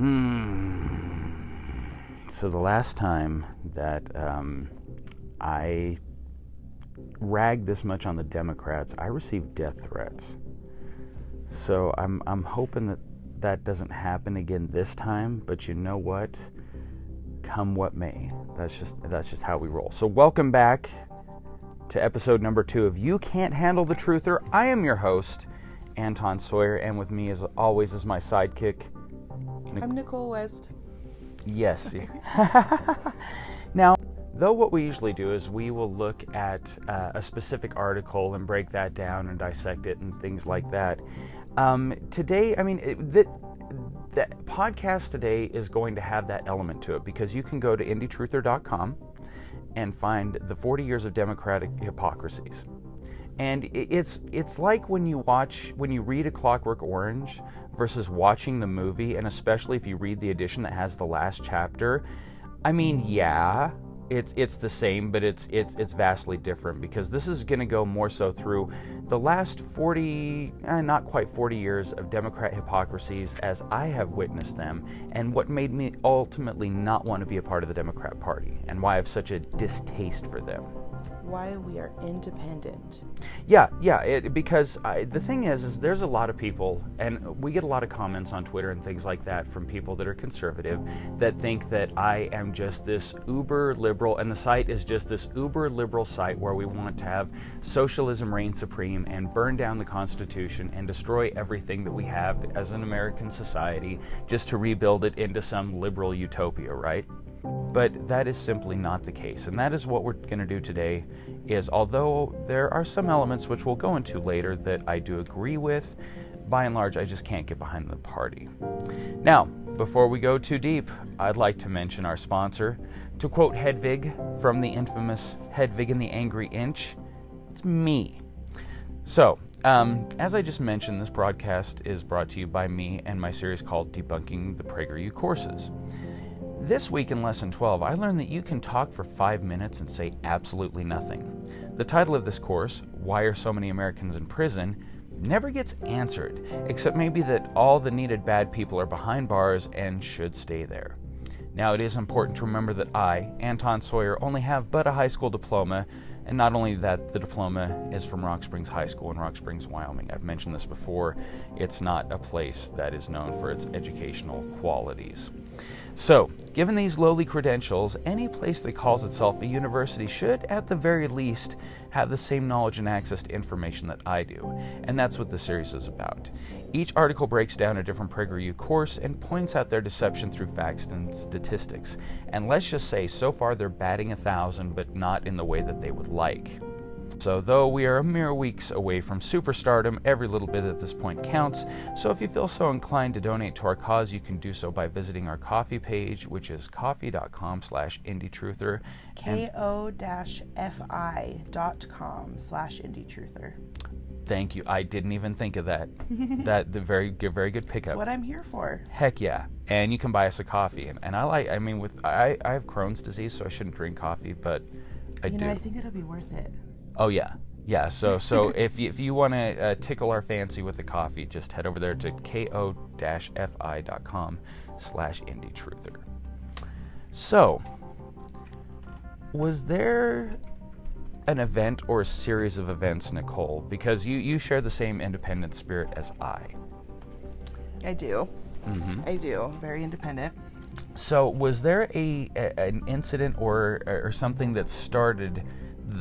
Hmm. So the last time that um, I ragged this much on the Democrats, I received death threats. So I'm I'm hoping that that doesn't happen again this time. But you know what? Come what may, that's just that's just how we roll. So welcome back to episode number two of You Can't Handle the Truther. I am your host, Anton Sawyer, and with me as always is my sidekick. I'm Nicole West. Yes. now, though what we usually do is we will look at uh, a specific article and break that down and dissect it and things like that. Um, today, I mean, it, the, the podcast today is going to have that element to it because you can go to indietruther.com and find the 40 years of democratic hypocrisies. And it's it's like when you watch when you read a Clockwork Orange versus watching the movie, and especially if you read the edition that has the last chapter. I mean, yeah, it's it's the same, but it's it's it's vastly different because this is going to go more so through the last 40, eh, not quite 40 years of Democrat hypocrisies as I have witnessed them, and what made me ultimately not want to be a part of the Democrat Party, and why I have such a distaste for them why we are independent. Yeah, yeah. It, because I, the thing is, is there's a lot of people, and we get a lot of comments on Twitter and things like that from people that are conservative that think that I am just this uber liberal, and the site is just this uber liberal site where we want to have socialism reign supreme and burn down the Constitution and destroy everything that we have as an American society just to rebuild it into some liberal utopia, right? But that is simply not the case. And that is what we're going to do today is although there are some elements which we'll go into later that I do agree with, by and large I just can't get behind the party. Now, before we go too deep, I'd like to mention our sponsor. To quote Hedwig from the infamous Hedwig and the Angry Inch, it's me. So, um, as I just mentioned, this broadcast is brought to you by me and my series called Debunking the PragerU Courses. This week in Lesson 12, I learned that you can talk for five minutes and say absolutely nothing. The title of this course, Why Are So Many Americans in Prison, never gets answered, except maybe that all the needed bad people are behind bars and should stay there. Now, it is important to remember that I, Anton Sawyer, only have but a high school diploma, and not only that, the diploma is from Rock Springs High School in Rock Springs, Wyoming. I've mentioned this before. It's not a place that is known for its educational qualities. So, given these lowly credentials, any place that calls itself a university should, at the very least, have the same knowledge and access to information that I do. And that's what the series is about. Each article breaks down a different PragerU course and points out their deception through facts and statistics. And let's just say, so far they're batting a thousand, but not in the way that they would like. So, though we are a mere weeks away from superstardom, every little bit at this point counts. So, if you feel so inclined to donate to our cause, you can do so by visiting our Ko-fi page, which is ko-fi.com slash indietruther. K-O-F-I dot com slash indietruther. Thank you. I didn't even think of that. that the very good, very good pickup. That's what I'm here for. Heck yeah! And you can buy us a coffee, and, and I like. I mean, with I I have Crohn's disease, so I shouldn't drink coffee, but I you do. know, I think it'll be worth it. Oh yeah, yeah. So so if you, if you want to uh, tickle our fancy with the coffee, just head over there to ko-fi.com slash indie truther. So, was there an event or a series of events, Nicole? Because you you share the same independent spirit as I. I do. Mm-hmm. I do. Very independent. So, was there a, a an incident or or something that started?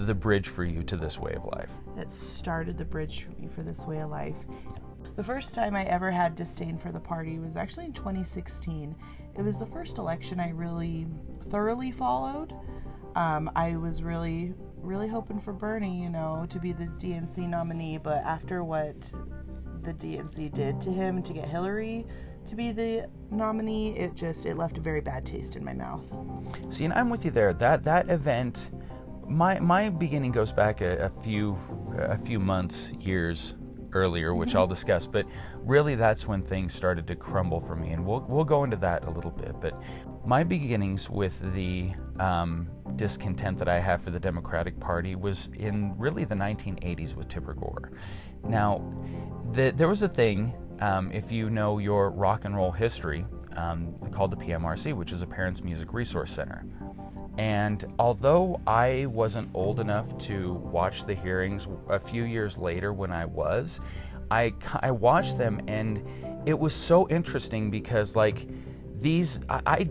The bridge for you to this way of life? That started the bridge for me for this way of life. The first time I ever had disdain for the party was actually in 2016. It was the first election I really thoroughly followed. Um, I was really, really hoping for Bernie, you know, to be the DNC nominee, but after what the DNC did to him to get Hillary to be the nominee, it just it left a very bad taste in my mouth. See, and I'm with you there. That that event my my beginning goes back a, a few a few months, years earlier, which I'll discuss. But really, that's when things started to crumble for me, and we'll we'll go into that a little bit. But my beginnings with the um, discontent that I have for the Democratic Party was in really the 1980s with Tipper Gore. Now, the, there was a thing. Um, if you know your rock and roll history, um, called the PMRC, which is a Parents Music Resource Center. And although I wasn't old enough to watch the hearings a few years later when I was, I, I watched them and it was so interesting because, like, these, I, I,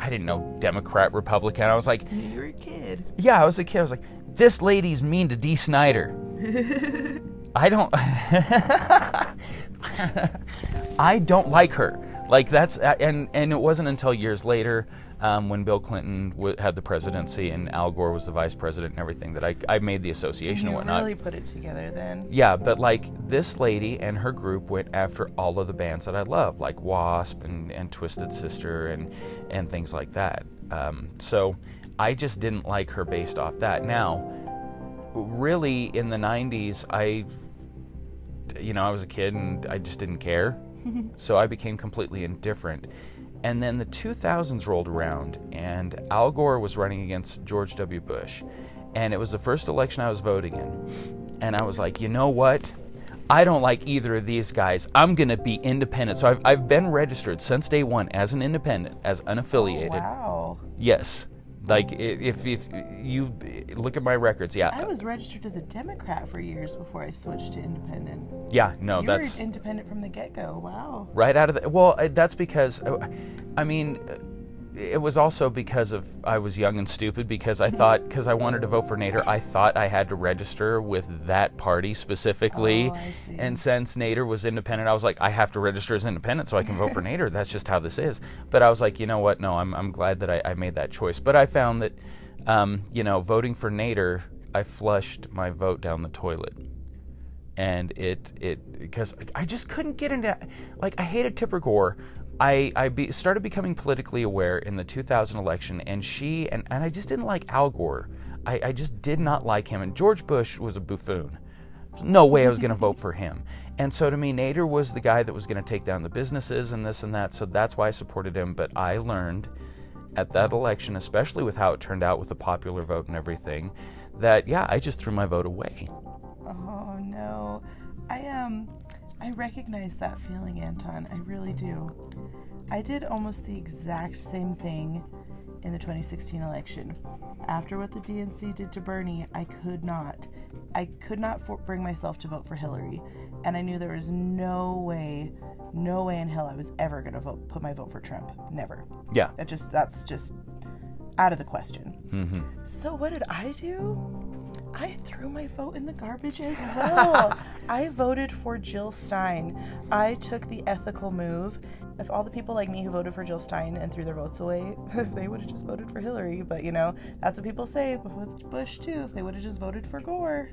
I didn't know Democrat, Republican. I was like, You were a kid. yeah, I was a kid. I was like, this lady's mean to Dee Snider. I don't. I don't like her. Like that's and and it wasn't until years later um, when Bill Clinton w- had the presidency and Al Gore was the vice president and everything that I I made the association and You whatnot. really put it together then. Yeah, but like this lady and her group went after all of the bands that I love, like Wasp and, and Twisted Sister and and things like that. Um, so I just didn't like her based off that. Now, really, in the '90s, I, you know, I was a kid and I just didn't care, so I became completely indifferent. And then the 2000s rolled around, and Al Gore was running against George W. Bush, and it was the first election I was voting in. And I was like, you know what? I don't like either of these guys. I'm going to be independent. So I've, I've been registered since day one as an independent, as unaffiliated. Oh, wow. Yes. Like, if, if you look at my records, yeah. I was registered as a Democrat for years before I switched to independent. yeah, no, you that's. were independent from the get go. Wow. right out of the well uh, that's because uh, i mean uh, it was also because of i was young and stupid because i thought because i wanted to vote for nader i thought i had to register with that party specifically. Oh, and since nader was independent i was like i have to register as independent so i can vote for nader. That's just how this is. But i was like you know what? No i'm, I'm glad that I, I made that choice. But i found that um, you know voting for nader i flushed my vote down the toilet. And it it because I just couldn't get into like I hated Tipper Gore. I I be, started becoming politically aware in the 2000 election, and she and, and I just didn't like Al Gore. I, I just did not like him, and George Bush was a buffoon. No way I was going to vote for him. And so to me, Nader was the guy that was going to take down the businesses and this and that. So that's why I supported him. But I learned at that election, especially with how it turned out with the popular vote and everything, that yeah, I just threw my vote away. Oh no. I um I recognize that feeling, Anton. I really do. I did almost the exact same thing in the 2016 election. After what the DNC did to Bernie, I could not. I could not for- bring myself to vote for Hillary, and I knew there was no way, no way in hell I was ever going to vote put my vote for Trump. Never. Yeah. That just that's just out of the question. hmm So what did I do? I threw my vote in the garbage as well. I voted for Jill Stein. I took the ethical move. If all the people like me who voted for Jill Stein and threw their votes away, if they would have just voted for Hillary, but you know, that's what people say with Bush too. If they would have just voted for Gore.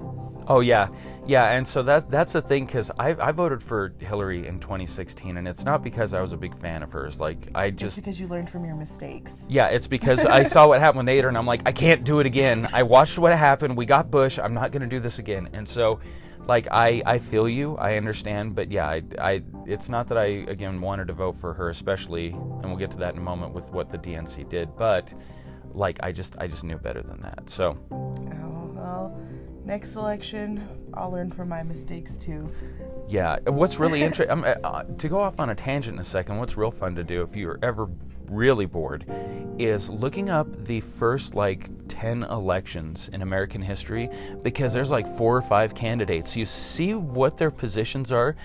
Oh yeah, yeah, and so that that's the thing because I I voted for Hillary in 2016, and it's not because I was a big fan of hers. Like I Just just because you learned from your mistakes. yeah, it's because I saw what happened with Nader, and I'm like I can't do it again. I watched what happened. We got Bush. I'm not gonna do this again. And so, like I I feel you. I understand, but yeah, I I it's not that I again wanted to vote for her, especially, and we'll get to that in a moment with what the DNC did, but. Like I just, I just knew better than that. So, Oh well. Next election, I'll learn from my mistakes too. Yeah, what's really interesting uh, to go off on a tangent in a second. What's real fun to do if you're ever really bored is looking up the first like 10 elections in American history because there's like four or five candidates. You see what their positions are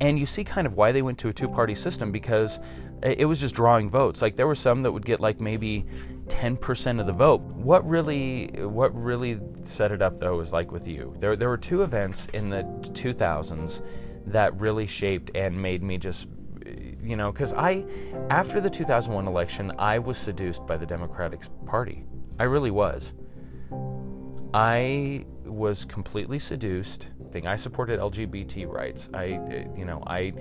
and you see kind of why they went to a two-party system because it was just drawing votes. Like there were some that would get like maybe 10% of the vote. What really what really set it up though was like with you. There there were two events in the 2000s that really shaped and made me just you know cuz I after the 2001 election I was seduced by the Democratic Party. I really was. I was completely seduced. Thing I supported LGBT rights. I, you know, I,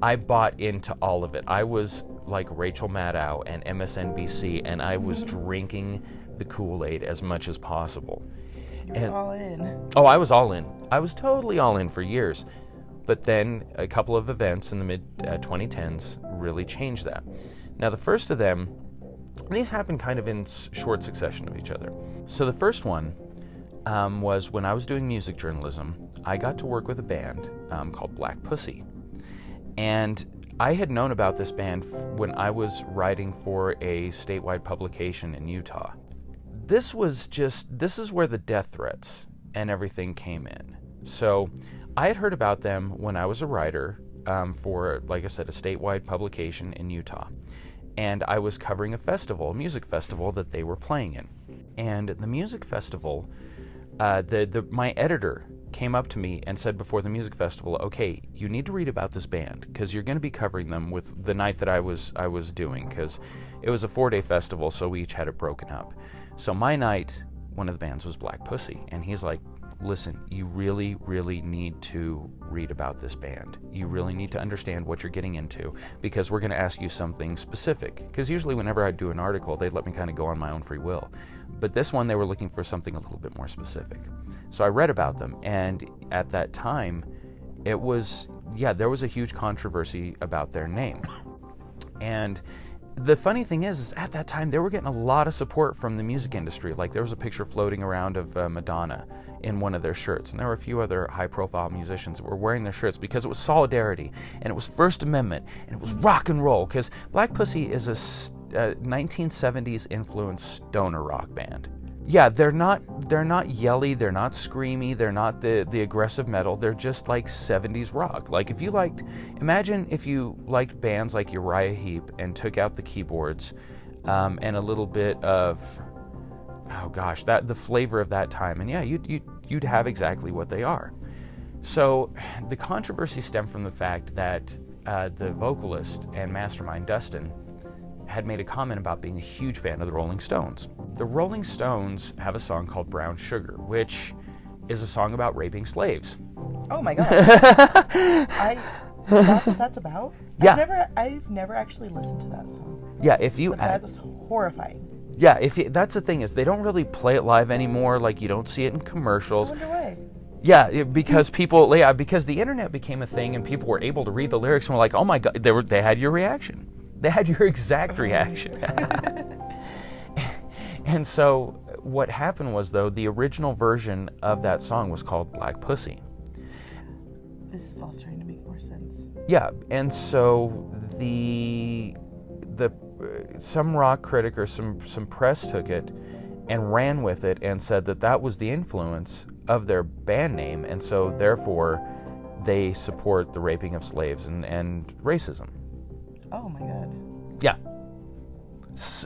I bought into all of it. I was like Rachel Maddow and MSNBC, and I was drinking the Kool Aid as much as possible. You're all in. Oh, I was all in. I was totally all in for years. But then a couple of events in the mid uh, 2010s really changed that. Now, the first of them, these happened kind of in short succession of each other. So the first one um, was when I was doing music journalism, I got to work with a band um, called Black Pussy. And I had known about this band when I was writing for a statewide publication in Utah. This was just, this is where the death threats and everything came in. So I had heard about them when I was a writer um, for, like I said, a statewide publication in Utah. And I was covering a festival, a music festival that they were playing in. And the music festival, uh, the, the, my editor came up to me and said before the music festival, "Okay, you need to read about this band because you're going to be covering them with the night that I was I was doing because it was a four-day festival, so we each had it broken up. So my night, one of the bands was Black Pussy, and he's like, listen, you really, really need to read about this band. You really need to understand what you're getting into because we're going to ask you something specific. Because usually, whenever I do an article, they'd let me kind of go on my own free will. But this one, they were looking for something a little bit more specific. So I read about them, and at that time, it was, yeah, there was a huge controversy about their name. And the funny thing is, is at that time they were getting a lot of support from the music industry. Like there was a picture floating around of uh, Madonna in one of their shirts, and there were a few other high-profile musicians that were wearing their shirts because it was solidarity and it was First Amendment and it was rock and roll. Because Black Pussy is a uh, 1970s influenced stoner rock band yeah, they're not they're not yelly, they're not screamy, they're not the the aggressive metal. They're just like 70s rock. Like if you liked imagine if you liked bands like Uriah Heep and took out the keyboards um, and a little bit of oh gosh, that the flavor of that time. And yeah, you'd you'd you'd have exactly what they are. So the controversy stemmed from the fact that uh, the vocalist and mastermind Dustin had made a comment about being a huge fan of the Rolling Stones. The Rolling Stones have a song called Brown Sugar, which is a song about raping slaves. Oh my god. I that's what that's about? Yeah. I've never I've never actually listened to that song. Yeah, if you But that was horrifying. Yeah, if you, that's the thing is they don't really play it live anymore. Like you don't see it in commercials. Yeah, it- because people, yeah, because the internet became a thing and people were able to read the lyrics and were like, "Oh my god!" They were, they had your reaction. They had your exact oh, reaction. and so, what happened was though, the original version of that song was called Black Pussy. This is all starting to make more sense. Yeah, and so the the Uh, some rock critic or some some press took it and ran with it and said that that was the influence of their band name, and so therefore they support the raping of slaves and, and racism. Oh my god. Yeah.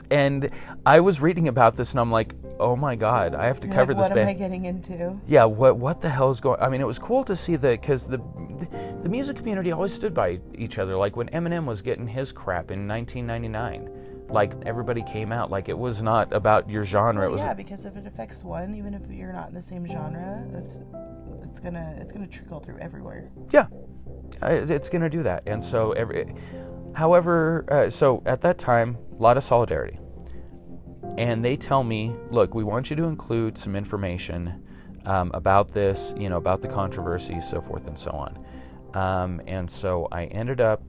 And I was reading about this and I'm like, oh my god, I have to You're cover like, this what band. am I getting into? yeah, what what the hell is going? I mean, it was cool to see the because the the music community always stood by each other. Like when Eminem was getting his crap in 1999, like everybody came out. Like it was not about your genre. it was yeah, because if it affects one, even if you're not in the same genre, it's, it's gonna it's gonna trickle through everywhere. yeah, it's gonna do that. And so every, however, uh, so at that time, a lot of solidarity. And they tell me, look, we want you to include some information um, about this, you know, about the controversy, so forth and so on. Um, and so I ended up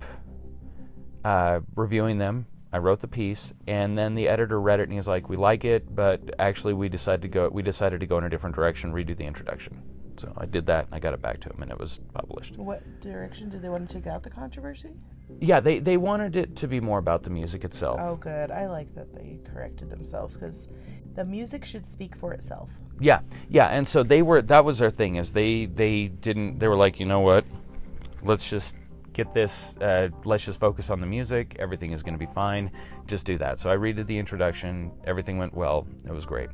uh, reviewing them. I wrote the piece, and then the editor read it, and he's like, "We like it, but actually, we decided to go. We decided to go in a different direction, redo the introduction." So I did that, and I got it back to him, and it was published. What direction did they want to take out the controversy? Yeah, they they wanted it to be more about the music itself. Oh, good. I like that they corrected themselves because the music should speak for itself. Yeah, yeah, and so they were. That was their thing is they they didn't. They were like, you know what? Let's just get this. Uh, let's just focus on the music. Everything is going to be fine. Just do that. So I redid the introduction. Everything went well. It was great.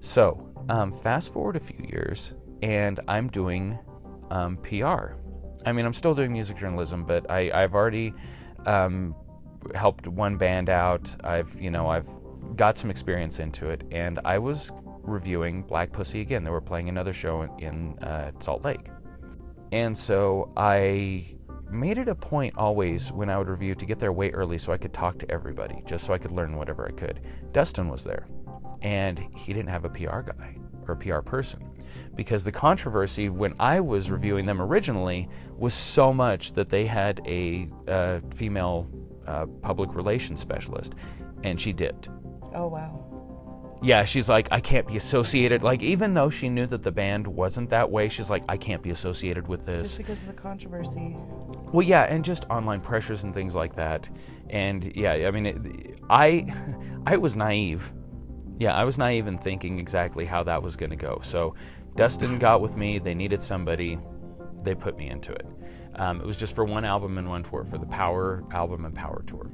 So um, fast forward a few years, and I'm doing um, PR. I mean, I'm still doing music journalism, but I, I've already um, helped one band out. I've you know I've got some experience into it, and I was reviewing Black Pussy again. They were playing another show in, uh, Salt Lake, and so I made it a point always when I would review to get there way early so I could talk to everybody, just so I could learn whatever I could. Dustin was there, and he didn't have a PR guy or a PR person because the controversy when I was reviewing them originally was so much that they had a uh, female uh, public relations specialist, and she dipped. Oh wow. Yeah, she's like, I can't be associated. Like, even though she knew that the band wasn't that way, she's like, I can't be associated with this. Just because of the controversy. Well, yeah, and just online pressures and things like that. And yeah, I mean, it, I, I was naive. Yeah, I was naive in thinking exactly how that was going to go. So, Dustin got with me. They needed somebody. They put me into it. Um, it was just for one album and one tour, for the Power album and Power tour.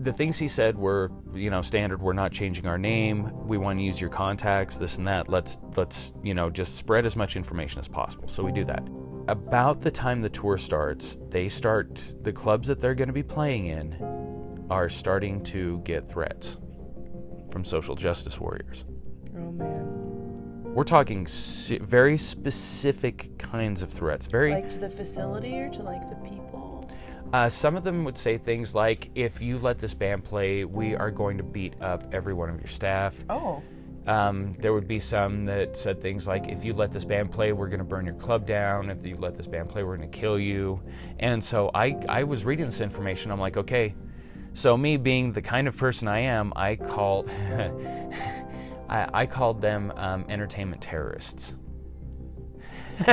The things he said were, you know, standard. We're not changing our name. We want to use your contacts, this and that. Let's let's you know just spread as much information as possible. So we do that. About the time the tour starts, they start the clubs that they're going to be playing in are starting to get threats from social justice warriors. Oh man. We're talking si- very specific kinds of threats. Very Like to the facility or to like the people? Uh, some of them would say things like, "If you let this band play, we are going to beat up every one of your staff." Oh. Um, there would be some that said things like, "If you let this band play, we're going to burn your club down. If you let this band play, we're going to kill you." And so I, I was reading this information. I'm like, okay. So me being the kind of person I am, I call, I, I called them um, entertainment terrorists.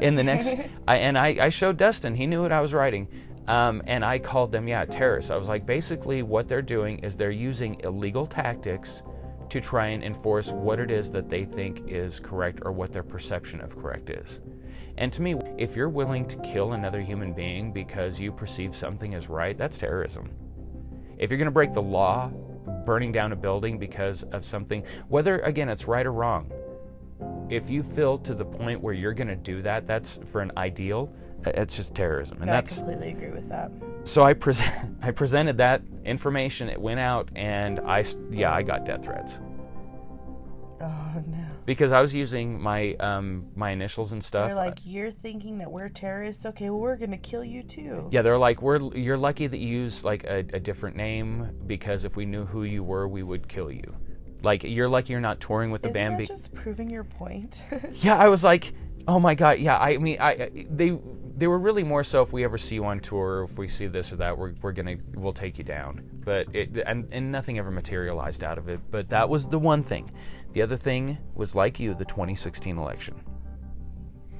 In the next, I, and I, I showed Dustin. He knew what I was writing. Um, and I called them, yeah, terrorists. I was like, basically, what they're doing is they're using illegal tactics to try and enforce what it is that they think is correct or what their perception of correct is. And to me, if you're willing to kill another human being because you perceive something as right, that's terrorism. If you're going to break the law, burning down a building because of something, whether again it's right or wrong, if you feel to the point where you're going to do that, that's for an ideal. uh, It's just terrorism, and that's. I completely agree with that. so I present I presented that information. It went out, and I, yeah I got death threats Oh no. Because I was using my um my initials and stuff. They're like, you're thinking that we're terrorists? Okay, well, we're gonna kill you too. yeah, they're like we're you're lucky that you use like a, a different name because if we knew who you were, we would kill you. Like you're lucky you're not touring with the Isn't band. that be- just proving your point? Yeah, I was like, oh my god, yeah. I mean, I I- they they were really more so if we ever see you on tour, if we see this or that, we're we're gonna we'll take you down. But it and and nothing ever materialized out of it. But that was the one thing. The other thing was like you, the 2016 election.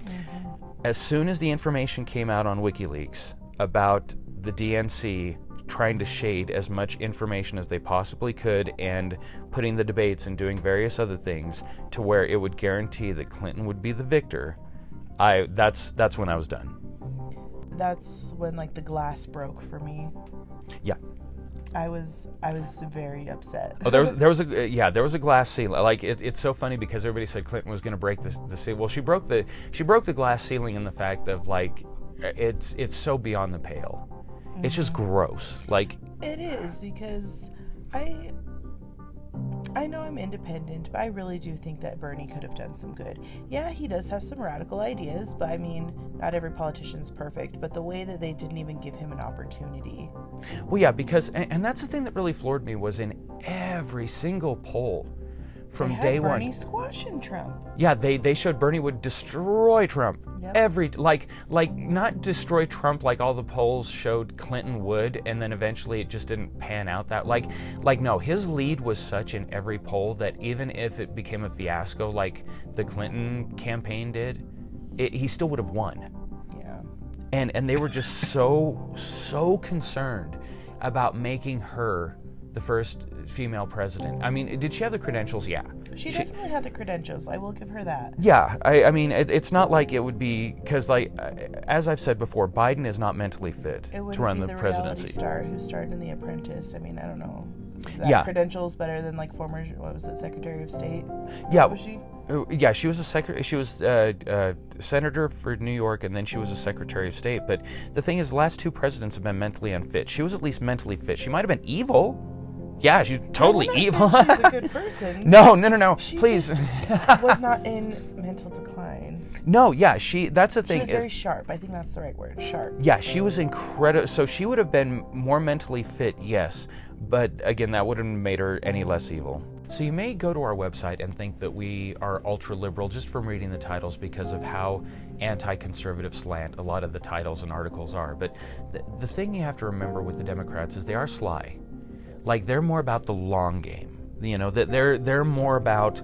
Mm-hmm. As soon as the information came out on WikiLeaks about the DNC trying to shade as much information as they possibly could and putting the debates and doing various other things to where it would guarantee that Clinton would be the victor, I that's that's when I was done. That's when like the glass broke for me. Yeah. I was I was very upset. Oh, there was there was a yeah there was a glass ceiling. Like it, it's so funny because everybody said Clinton was going to break the the ceiling. Well, she broke the she broke the glass ceiling in the fact of like it's it's so beyond the pale. It's just mm-hmm. gross. Like It is because I I know I'm independent, but I really do think that Bernie could have done some good. Yeah, he does have some radical ideas, but I mean, not every politician's perfect, but the way that they didn't even give him an opportunity. Well, yeah, because and, and that's the thing that really floored me was in every single poll from day Bernie one. squashing Trump. Yeah, they they showed Bernie would destroy Trump. Yep. Every like like not destroy Trump like all the polls showed Clinton would, and then eventually it just didn't pan out that like like no, his lead was such in every poll that even if it became a fiasco like the Clinton campaign did, it, he still would have won Yeah. and and they were just so so concerned about making her the first female president. I mean, did she have the credentials? Yeah. She definitely had the credentials. I will give her that. Yeah, I, I mean, it, it's not like it would be because, like, uh, as I've said before, Biden is not mentally fit to run be the, the, presidency. star who starred in The Apprentice. I mean, I don't know. That Yeah. credentials better than like former what was it, Secretary of State? Yeah, was she? Uh, yeah, she was a secret. She was uh, uh, senator for New York, and then she was a secretary of state. But the thing is, the last two presidents have been mentally unfit. She was at least mentally fit. She might have been evil. Yeah, she's totally I'm evil. She's a good person. no, no, no, no. She Please. was not in mental decline. No, yeah, she. That's the She thing. was is- very sharp. I think that's the right word. Sharp. yeah, she was incredible. So she would have been more mentally fit, yes, but again, that wouldn't have made her any less evil. So you may go to our website and think that we are ultra liberal just from reading the titles because of how anti-conservative slant a lot of the titles and articles are. But the, the thing you have to remember with the Democrats is they are sly. Like they're more about the long game. You know that they're they're more about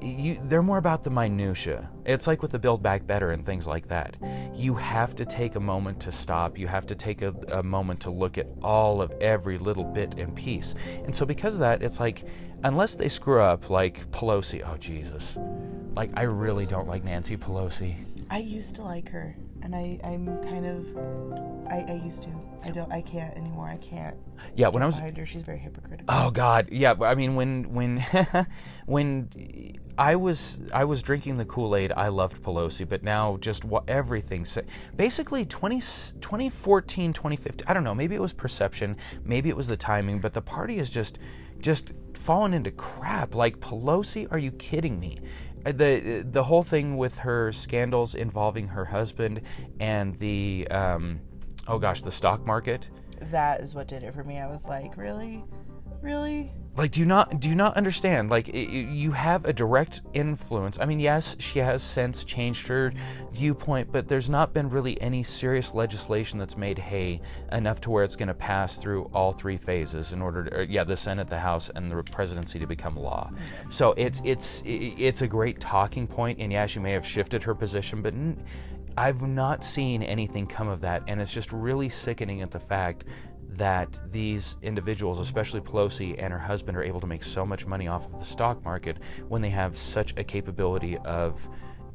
you, they're more about the minutia. It's like with the Build Back Better and things like that. You have to take a moment to stop. You have to take a, a moment to look at all of every little bit and piece. And so because of that, it's like unless they screw up, like Pelosi. Oh Jesus! Like I really don't like Nancy Pelosi. I used to like her, and I I'm kind of I, I used to. I don't. I can't anymore. I can't. Yeah, when I was behind her, she's very hypocritical. Oh God, yeah. I mean, when when when I was I was drinking the Kool Aid, I loved Pelosi, but now just what everything. Basically, 20, 2014, 2015. I don't know. Maybe it was perception. Maybe it was the timing. But the party is just just fallen into crap. Like Pelosi, are you kidding me? Uh, the the whole thing with her scandals involving her husband and the um, oh gosh, the stock market. That is what did it for me. I was like, really, really like do you not do you not understand? Like it, you have a direct influence. I mean yes she has since changed her viewpoint but there's not been really any serious legislation that's made hay enough to where it's going to pass through all three phases in order to yeah the senate the house and the presidency to become law. So it's it's it's a great talking point and yeah she may have shifted her position but I've not seen anything come of that, and it's just really sickening at the fact that these individuals, especially Pelosi and her husband, are able to make so much money off of the stock market when they have such a capability of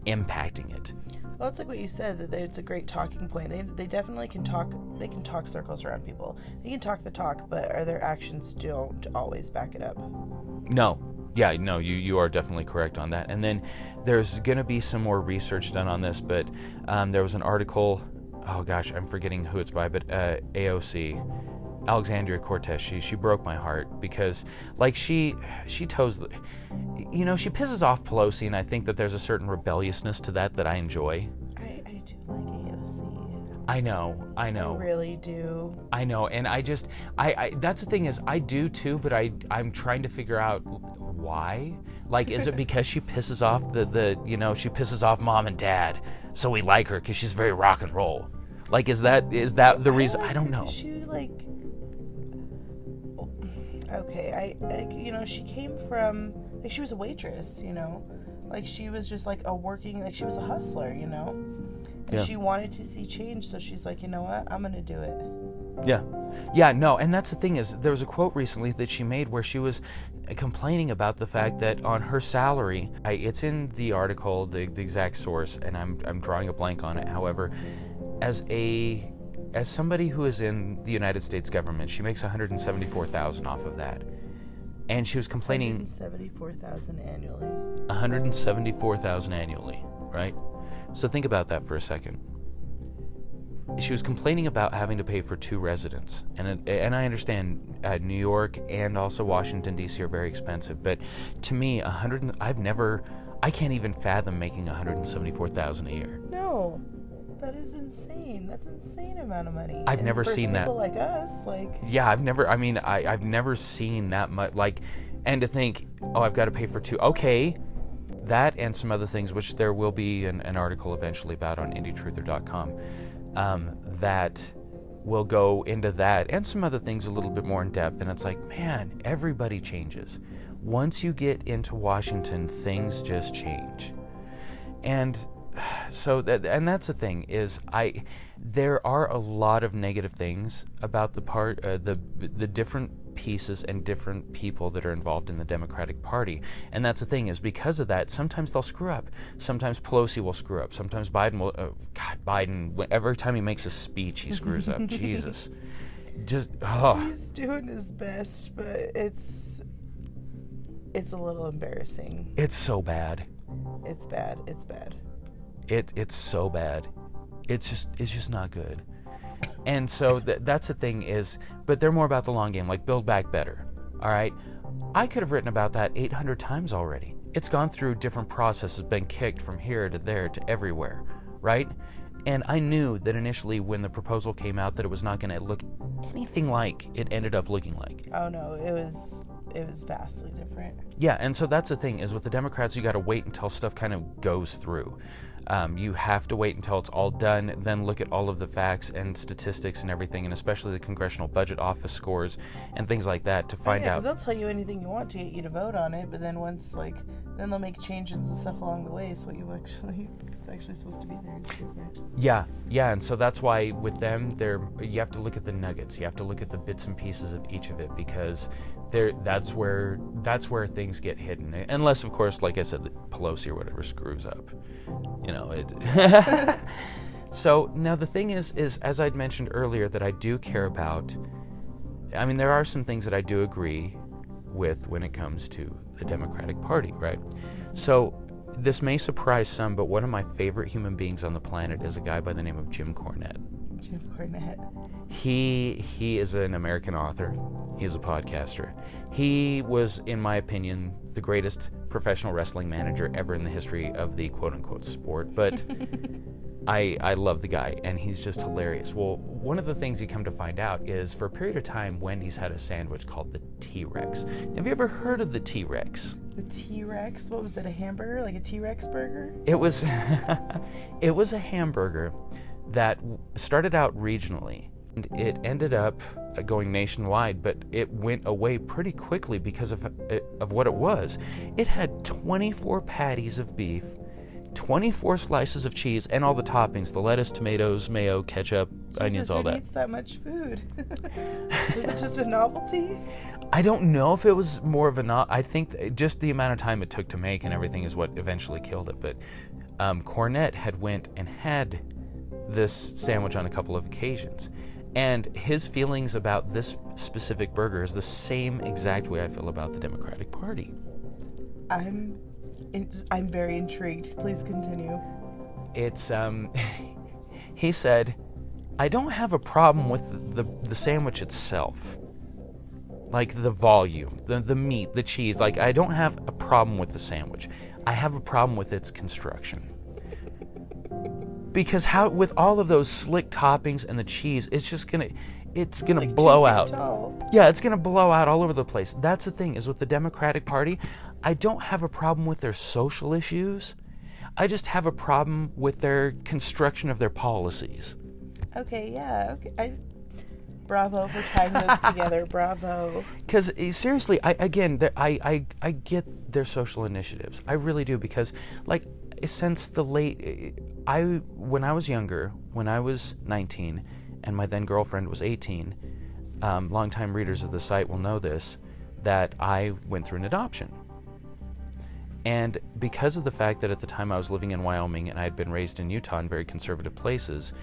impacting it. Well, it's like what you said that it's a great talking point. They, they definitely can talk. They can talk circles around people. They can talk the talk, but are their actions don't always back it up. No, yeah, no, you you are definitely correct on that. And then there's going to be some more research done on this, but um, there was an article oh gosh, I'm forgetting who it's by, but uh, AOC, Alexandria Cortez. She she broke my heart because like she she toes, you know, she pisses off Pelosi, and I think that there's a certain rebelliousness to that that I enjoy. I, I do like AOC. I know, I know. I really do. I know, and I just, I, I, that's the thing is, I do too, but I, I'm trying to figure out why. Like, is it because she pisses off the, the, you know, she pisses off mom and dad, so we like her because she's very rock and roll. Like, is that, is that the reason? I, don't know. She like, okay, I, I, you know, she came from, like, she was a waitress, you know, like she was just like a working, like she was a hustler, you know yeah. she wanted to see change, so she's like, you know what, I'm gonna do it. Yeah, yeah, no, and that's the thing is, there was a quote recently that she made where she was uh, complaining about the fact that on her salary, I, it's in the article, the, the exact source, and I'm I'm drawing a blank on it. However, as a as somebody who is in the United States government, she makes 174,000 off of that. And she was complaining 174,000 annually. 174,000 annually, right? So think about that for a second. She was complaining about having to pay for two residents, and and I understand uh, New York and also Washington D.C. are very expensive, but to me, a hundred I've never, I can't even fathom making one hundred and seventy four thousand a year. No, that is insane. That's insane amount of money. I've and never seen that. People like us, like yeah, I've never. I mean, I I've never seen that much. Like, and to think, oh, I've got to pay for two. Okay, that and some other things, which there will be an, an article eventually about on indietruther.com, um, that will go into that and some other things a little bit more in depth. And it's like, man, everybody changes. Once you get into Washington, things just change. And so that and that's the thing is I there are a lot of negative things about the part uh, the the different pieces and different people that are involved in the Democratic Party. And that's the thing is because of that, sometimes they'll screw up. Sometimes Pelosi will screw up. Sometimes Biden will. Uh, God, Biden. Every time he makes a speech, he screws up. Jesus. Just oh. He's doing his best, but it's it's a little embarrassing. It's so bad. It's bad. It's bad. It it's so bad. It's just it's just not good. And so th- that's the thing is, but they're more about the long game, like build back better. All right, I could have written about that 800 times already. It's gone through different processes, been kicked from here to there to everywhere, right? And I knew that initially when the proposal came out that it was not going to look anything like it ended up looking like. Oh no, it was it was vastly different. Yeah, and so that's the thing is with the Democrats, you got to wait until stuff kind of goes through. Um, you have to wait until it's all done, then look at all of the facts and statistics and everything, and especially the Congressional Budget Office scores and things like that to find oh, yeah, out. Because they'll tell you anything you want to get you to vote on it, but then once like then they'll make changes and stuff along the way. So what you actually it's actually supposed to be there. Yeah, yeah, and so that's why with them, there you have to look at the nuggets. You have to look at the bits and pieces of each of it because there that's where that's where things get hidden. Unless, of course, like I said, Pelosi or whatever screws up. You know it. so now the thing is, is as I'd mentioned earlier, that I do care about. I mean, there are some things that I do agree with when it comes to the Democratic Party, right? So this may surprise some, but one of my favorite human beings on the planet is a guy by the name of Jim Cornette. Jim Cornette. He he is an American author. He is a podcaster. He was, in my opinion, the greatest professional wrestling manager ever in the history of the quote unquote sport. But I I love the guy and he's just hilarious. Well, one of the things you come to find out is for a period of time Wendy's had a sandwich called the T-Rex. Have you ever heard of the T-Rex? The T-Rex? What was it? A hamburger? Like a T-Rex burger? It was it was a hamburger that started out regionally and it ended up going nationwide, but it went away pretty quickly because of of what it was. It had 24 patties of beef, 24 slices of cheese, and all the toppings: the lettuce, tomatoes, mayo, ketchup, Jesus, onions, all who that. eats that much food? was it just a novelty? I don't know if it was more of a not. I think just the amount of time it took to make and everything is what eventually killed it. But um, Cornette had went and had this sandwich on a couple of occasions, and his feelings about this specific burger is the same exact way I feel about the Democratic Party. I'm, I'm very intrigued. Please continue. It's um, he said, I don't have a problem with the the sandwich itself. Like the volume, the the meat, the cheese. Like I don't have a problem with the sandwich. I have a problem with its construction. Because how with all of those slick toppings and the cheese, it's just gonna it's gonna Like blow out. Yeah, it's gonna blow out all over the place. That's the thing is with the Democratic Party, I don't have a problem with their social issues. I just have a problem with their construction of their policies. Okay, yeah. Okay. I, bravo for tying those together. Bravo. Because eh, seriously, I again, I, I I get their social initiatives. I really do because, like, since the late, I when I was younger, when I was 19, and my then girlfriend was 18, um, longtime readers of the site will know this, that I went through an adoption. And because of the fact that at the time I was living in Wyoming and I had been raised in Utah in very conservative places,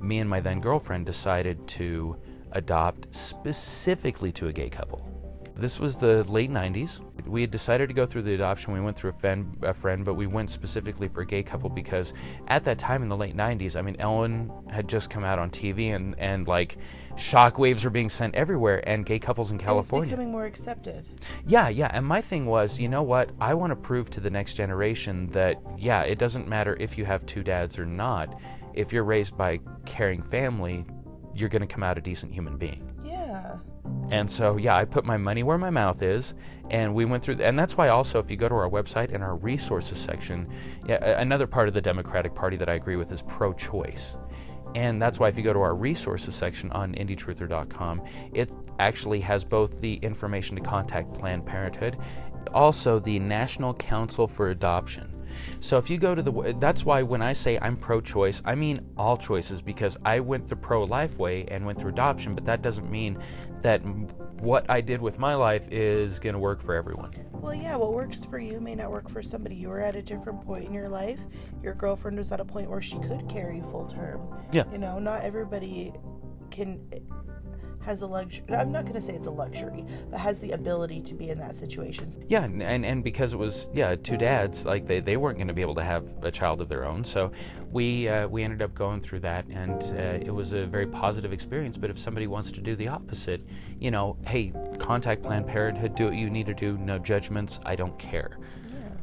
me and my then girlfriend decided to adopt specifically to a gay couple. This was the late 90s. We had decided to go through the adoption. We went through a, fen- a friend, but we went specifically for a gay couple because at that time in the late 90s, I mean, Ellen had just come out on TV and, and like shockwaves were being sent everywhere, and gay couples in California. It's California. becoming more accepted. Yeah, yeah. And my thing was, you know what? I want to prove to the next generation that, yeah, it doesn't matter if you have two dads or not. If you're raised by a caring family, you're going to come out a decent human being. Yeah. And so, yeah, I put my money where my mouth is, and we went through. And that's why, also, if you go to our website in our resources section, yeah, another part of the Democratic Party that I agree with is pro-choice. And that's why, if you go to our resources section on IndieTruther.com, it actually has both the information to contact Planned Parenthood, also the National Council for Adoption. So if you go to the, that's why when I say I'm pro-choice, I mean all choices because I went the pro-life way and went through adoption, but that doesn't mean that what I did with my life is going to work for everyone. Well, yeah, what works for you may not work for somebody. You were at a different point in your life. Your girlfriend was at a point where she could carry full term. Yeah. You know, not everybody can has a luxury. I'm not going to say it's a luxury, but has the ability to be in that situation. Yeah, and and, because it was yeah two dads, like they, they weren't going to be able to have a child of their own, so we uh, we ended up going through that, and uh, it was a very positive experience. But if somebody wants to do the opposite, you know, hey, contact Planned Parenthood, do what you need to do, no judgments, I don't care.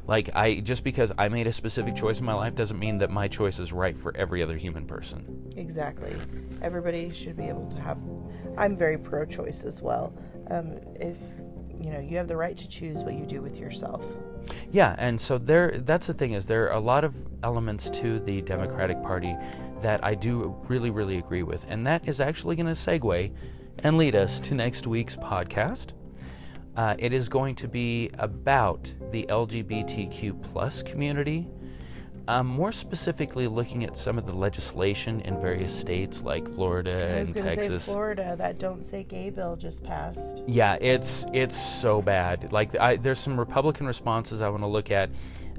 Like I just because I made a specific choice in my life doesn't mean that my choice is right for every other human person. Exactly. Everybody should be able to have. I'm very pro-choice as well. Um, if you know, you have the right to choose what you do with yourself. Yeah, and so there that's the thing is there are a lot of elements to the Democratic Party that I do really really agree with. And that is actually going to segue and lead us to next week's podcast. Uh, it is going to be about the LGBTQ plus community um, more specifically, looking at some of the legislation in various states like Florida and Texas. Florida, that "Don't Say Gay" bill just passed. Yeah, it's it's so bad. Like, I, there's some Republican responses I want to look at,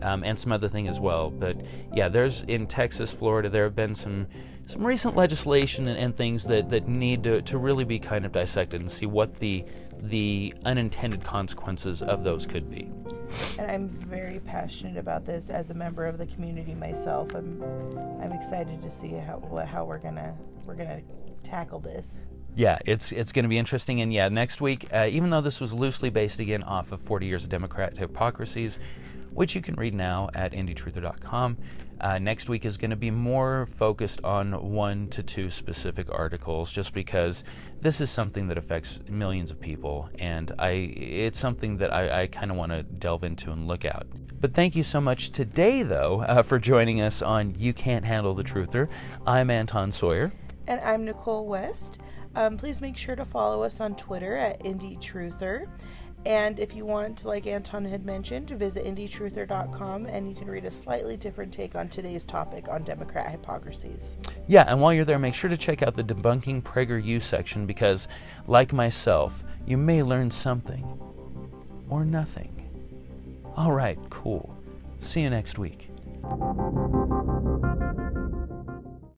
um, and some other thing as well. But yeah, there's in Texas, Florida, there have been some some recent legislation and, and things that, that need to, to really be kind of dissected and see what the the unintended consequences of those could be. And I'm very passionate about this as a member of the community myself. I'm I'm excited to see how how we're gonna we're gonna tackle this. Yeah, it's it's going to be interesting, and yeah, next week, uh, even though this was loosely based again off of 40 Years of Democrat Hypocrisies, which you can read now at indietruther.com. Uh, next week is going to be more focused on one to two specific articles, just because this is something that affects millions of people, and I it's something that I, I kind of want to delve into and look at. But thank you so much today, though, uh, for joining us on You Can't Handle the Truther. I'm Anton Sawyer. And I'm Nicole West. Um, please make sure to follow us on Twitter at IndieTruther. And if you want, like Anton had mentioned, visit indietruther.com and you can read a slightly different take on today's topic on Democrat hypocrisies. Yeah, and while you're there, make sure to check out the Debunking PragerU section because, like myself, you may learn something or nothing. All right, cool. See you next week.